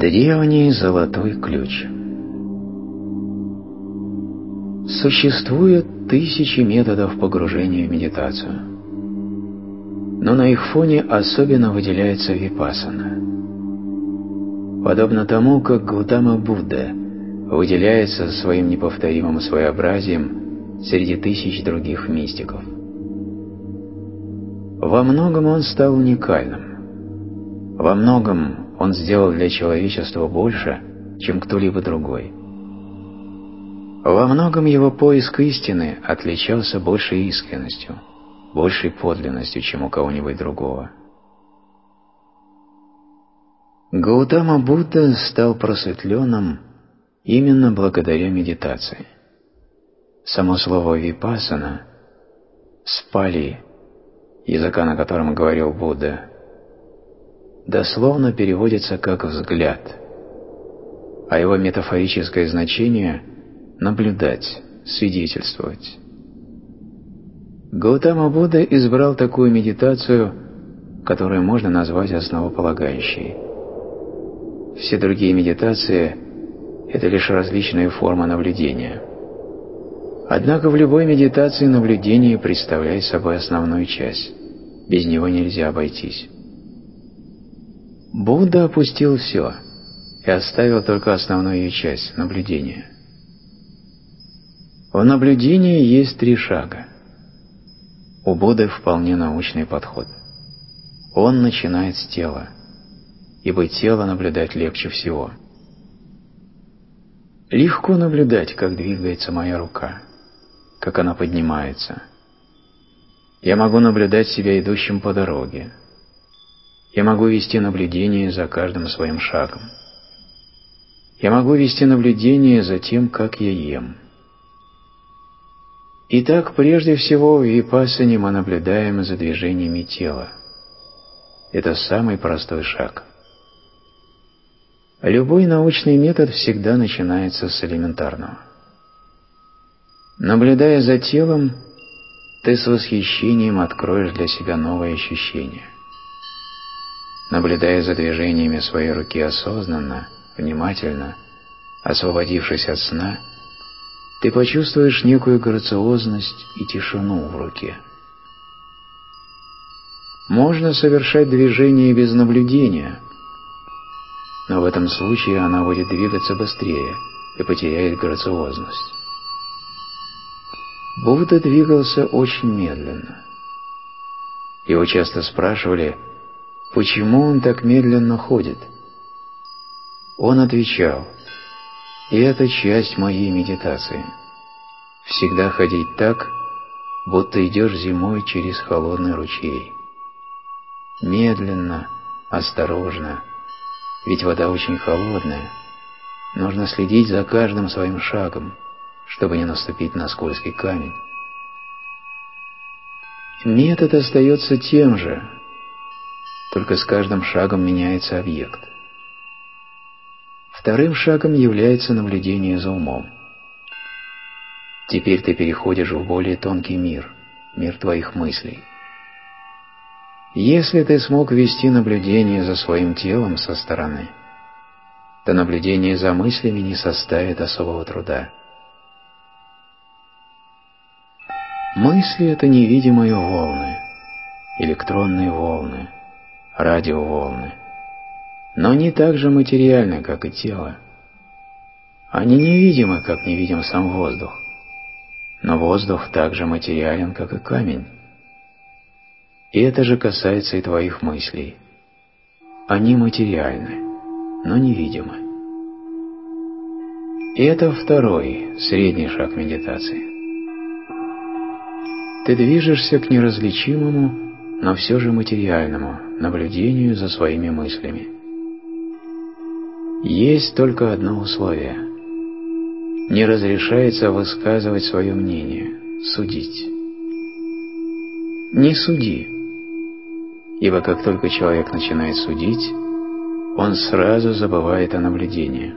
Древний золотой ключ Существует тысячи методов погружения в медитацию, но на их фоне особенно выделяется випасана. Подобно тому, как Гутама Будда выделяется своим неповторимым своеобразием среди тысяч других мистиков. Во многом он стал уникальным. Во многом он сделал для человечества больше, чем кто-либо другой. Во многом его поиск истины отличался большей искренностью, большей подлинностью, чем у кого-нибудь другого. Гаутама Будда стал просветленным именно благодаря медитации. Само слово «випасана» спали, языка, на котором говорил Будда, дословно переводится как «взгляд», а его метафорическое значение – наблюдать, свидетельствовать. Гаутама Будда избрал такую медитацию, которую можно назвать основополагающей. Все другие медитации – это лишь различные формы наблюдения. Однако в любой медитации наблюдение представляет собой основную часть. Без него нельзя обойтись. Будда опустил все и оставил только основную часть – наблюдение. В наблюдении есть три шага. У Будды вполне научный подход. Он начинает с тела, ибо тело наблюдать легче всего. Легко наблюдать, как двигается моя рука, как она поднимается. Я могу наблюдать себя идущим по дороге, я могу вести наблюдение за каждым своим шагом. Я могу вести наблюдение за тем, как я ем. Итак, прежде всего в випассане мы наблюдаем за движениями тела. Это самый простой шаг. Любой научный метод всегда начинается с элементарного. Наблюдая за телом, ты с восхищением откроешь для себя новые ощущения – наблюдая за движениями своей руки осознанно, внимательно, освободившись от сна, ты почувствуешь некую грациозность и тишину в руке. Можно совершать движение без наблюдения, но в этом случае она будет двигаться быстрее и потеряет грациозность. Будда двигался очень медленно. Его часто спрашивали – почему он так медленно ходит? Он отвечал, и это часть моей медитации. Всегда ходить так, будто идешь зимой через холодный ручей. Медленно, осторожно, ведь вода очень холодная. Нужно следить за каждым своим шагом, чтобы не наступить на скользкий камень. Метод остается тем же, только с каждым шагом меняется объект. Вторым шагом является наблюдение за умом. Теперь ты переходишь в более тонкий мир, мир твоих мыслей. Если ты смог вести наблюдение за своим телом со стороны, то наблюдение за мыслями не составит особого труда. Мысли — это невидимые волны, электронные волны — радиоволны. Но они так же материальны, как и тело. Они невидимы, как невидим сам воздух. Но воздух так же материален, как и камень. И это же касается и твоих мыслей. Они материальны, но невидимы. И это второй, средний шаг медитации. Ты движешься к неразличимому, но все же материальному, наблюдению за своими мыслями. Есть только одно условие. Не разрешается высказывать свое мнение, судить. Не суди, ибо как только человек начинает судить, он сразу забывает о наблюдении.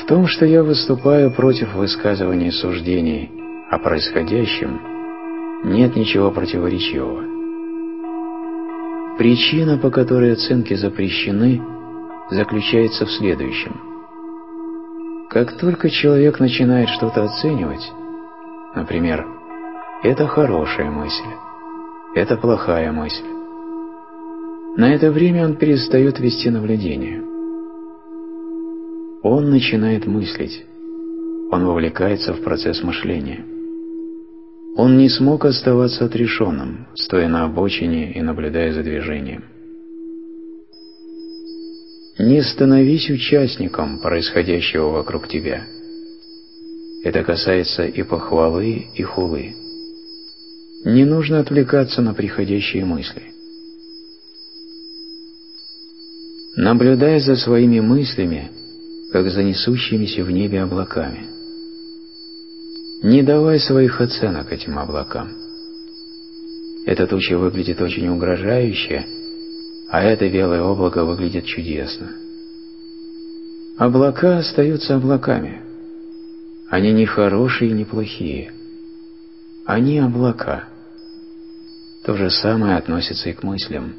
В том, что я выступаю против высказывания суждений о происходящем – нет ничего противоречивого. Причина, по которой оценки запрещены, заключается в следующем. Как только человек начинает что-то оценивать, например, это хорошая мысль, это плохая мысль, на это время он перестает вести наблюдение. Он начинает мыслить, он вовлекается в процесс мышления. Он не смог оставаться отрешенным, стоя на обочине и наблюдая за движением. Не становись участником происходящего вокруг тебя. Это касается и похвалы, и хулы. Не нужно отвлекаться на приходящие мысли. Наблюдай за своими мыслями, как за несущимися в небе облаками. Не давай своих оценок этим облакам. Эта туча выглядит очень угрожающе, а это белое облако выглядит чудесно. Облака остаются облаками. Они не хорошие и не плохие. Они облака. То же самое относится и к мыслям,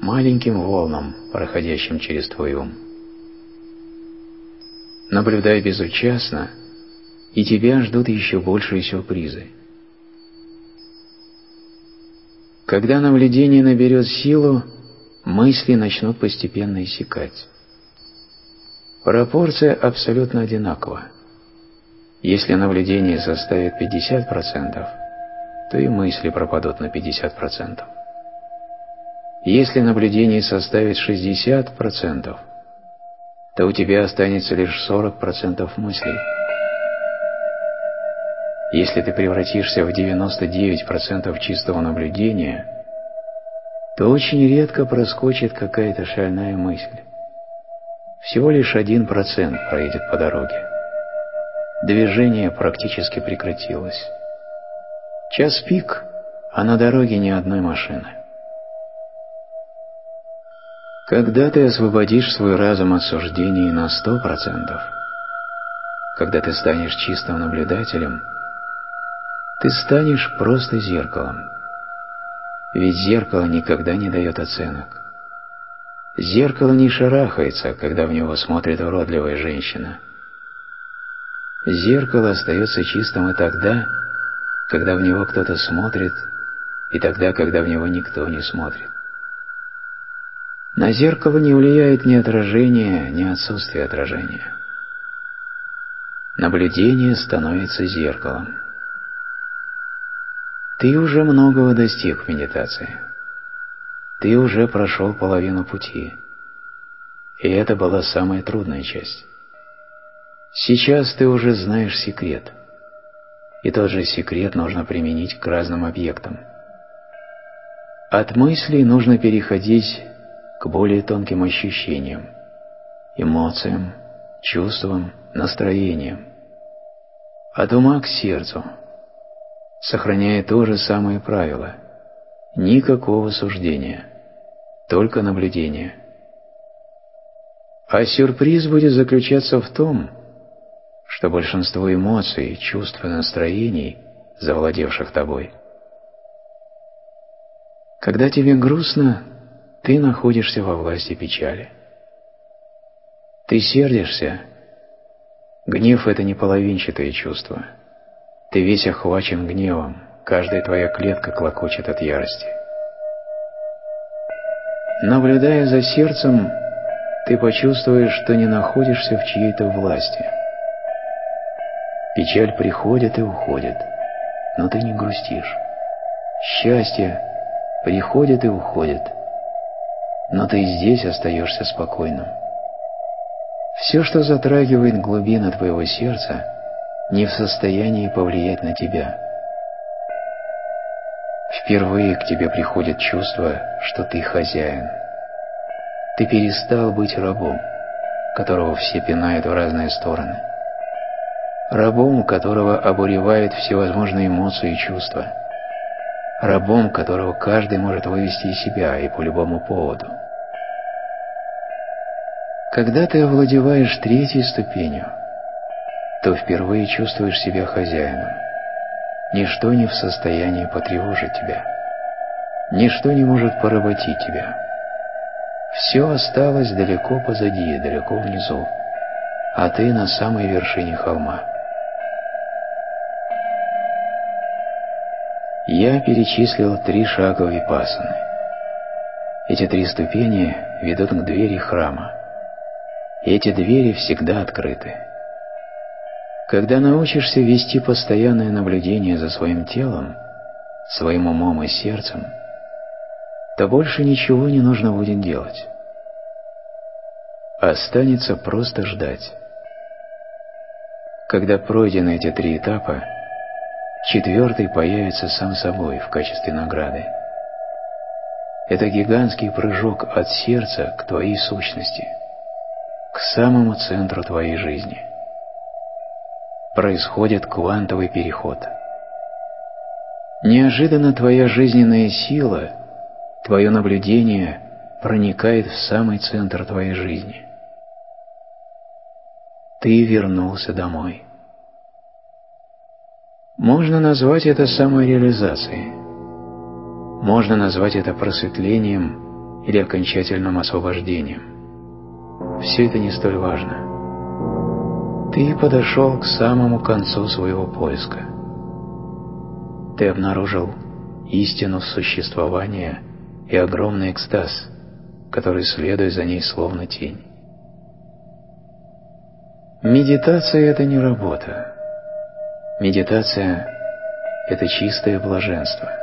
маленьким волнам, проходящим через твой ум. Наблюдай безучастно – и тебя ждут еще большие сюрпризы. Когда наблюдение наберет силу, мысли начнут постепенно иссякать. Пропорция абсолютно одинакова. Если наблюдение составит 50%, то и мысли пропадут на 50%. Если наблюдение составит 60%, то у тебя останется лишь 40% мыслей. Если ты превратишься в 99% чистого наблюдения, то очень редко проскочит какая-то шальная мысль. Всего лишь 1% проедет по дороге. Движение практически прекратилось. Час пик, а на дороге ни одной машины. Когда ты освободишь свой разум от суждений на 100%, когда ты станешь чистым наблюдателем – ты станешь просто зеркалом. Ведь зеркало никогда не дает оценок. Зеркало не шарахается, когда в него смотрит уродливая женщина. Зеркало остается чистым и тогда, когда в него кто-то смотрит, и тогда, когда в него никто не смотрит. На зеркало не влияет ни отражение, ни отсутствие отражения. Наблюдение становится зеркалом. Ты уже многого достиг в медитации. Ты уже прошел половину пути. И это была самая трудная часть. Сейчас ты уже знаешь секрет. И тот же секрет нужно применить к разным объектам. От мыслей нужно переходить к более тонким ощущениям, эмоциям, чувствам, настроениям. От ума к сердцу – сохраняя то же самое правило – никакого суждения, только наблюдение. А сюрприз будет заключаться в том, что большинство эмоций, чувств и настроений, завладевших тобой, когда тебе грустно, ты находишься во власти печали. Ты сердишься. Гнев – это не половинчатое чувство – ты весь охвачен гневом, каждая твоя клетка клокочет от ярости. Наблюдая за сердцем, ты почувствуешь, что не находишься в чьей-то власти. Печаль приходит и уходит, но ты не грустишь. Счастье приходит и уходит, но ты здесь остаешься спокойным. Все, что затрагивает глубины твоего сердца – не в состоянии повлиять на тебя. Впервые к тебе приходит чувство, что ты хозяин. Ты перестал быть рабом, которого все пинают в разные стороны. Рабом, которого обуревают всевозможные эмоции и чувства. Рабом, которого каждый может вывести из себя и по любому поводу. Когда ты овладеваешь третьей ступенью – то впервые чувствуешь себя хозяином. Ничто не в состоянии потревожить тебя. Ничто не может поработить тебя. Все осталось далеко позади, далеко внизу, а ты на самой вершине холма. Я перечислил три шага випасаны. Эти три ступени ведут к двери храма. Эти двери всегда открыты. Когда научишься вести постоянное наблюдение за своим телом, своим умом и сердцем, то больше ничего не нужно будет делать. Останется просто ждать. Когда пройдены эти три этапа, четвертый появится сам собой в качестве награды. Это гигантский прыжок от сердца к твоей сущности, к самому центру твоей жизни. Происходит квантовый переход. Неожиданно твоя жизненная сила, твое наблюдение проникает в самый центр твоей жизни. Ты вернулся домой. Можно назвать это самореализацией. Можно назвать это просветлением или окончательным освобождением. Все это не столь важно. Ты подошел к самому концу своего поиска. Ты обнаружил истину существования и огромный экстаз, который следует за ней словно тень. Медитация – это не работа. Медитация – это чистое блаженство –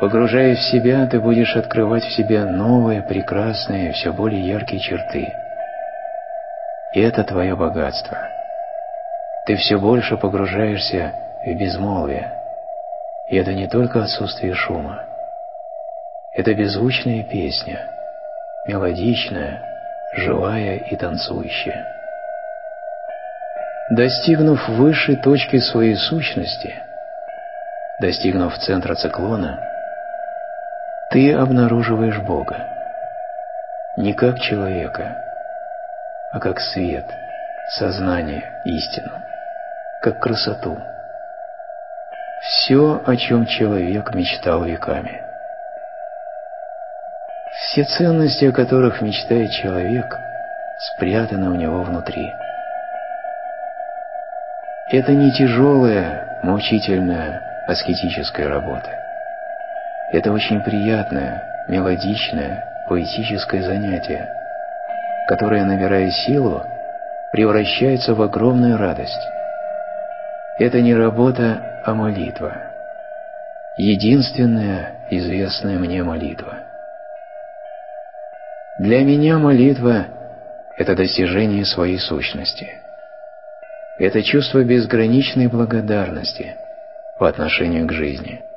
Погружаясь в себя, ты будешь открывать в себе новые, прекрасные, все более яркие черты. И это твое богатство. Ты все больше погружаешься в безмолвие. И это не только отсутствие шума. Это беззвучная песня, мелодичная, живая и танцующая. Достигнув высшей точки своей сущности, достигнув центра циклона, ты обнаруживаешь Бога не как человека, а как свет, сознание, истину, как красоту. Все, о чем человек мечтал веками. Все ценности, о которых мечтает человек, спрятаны у него внутри. Это не тяжелая, мучительная, аскетическая работа. Это очень приятное, мелодичное, поэтическое занятие, которое, набирая силу, превращается в огромную радость. Это не работа, а молитва. Единственная известная мне молитва. Для меня молитва – это достижение своей сущности. Это чувство безграничной благодарности по отношению к жизни –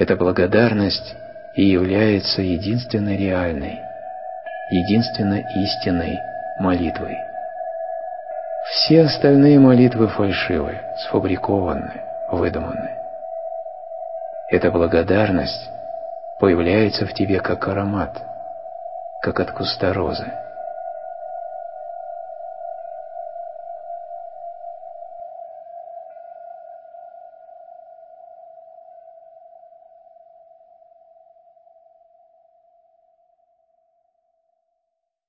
эта благодарность и является единственной реальной, единственной истинной молитвой. Все остальные молитвы фальшивы, сфабрикованы, выдуманы. Эта благодарность появляется в тебе как аромат, как от куста розы.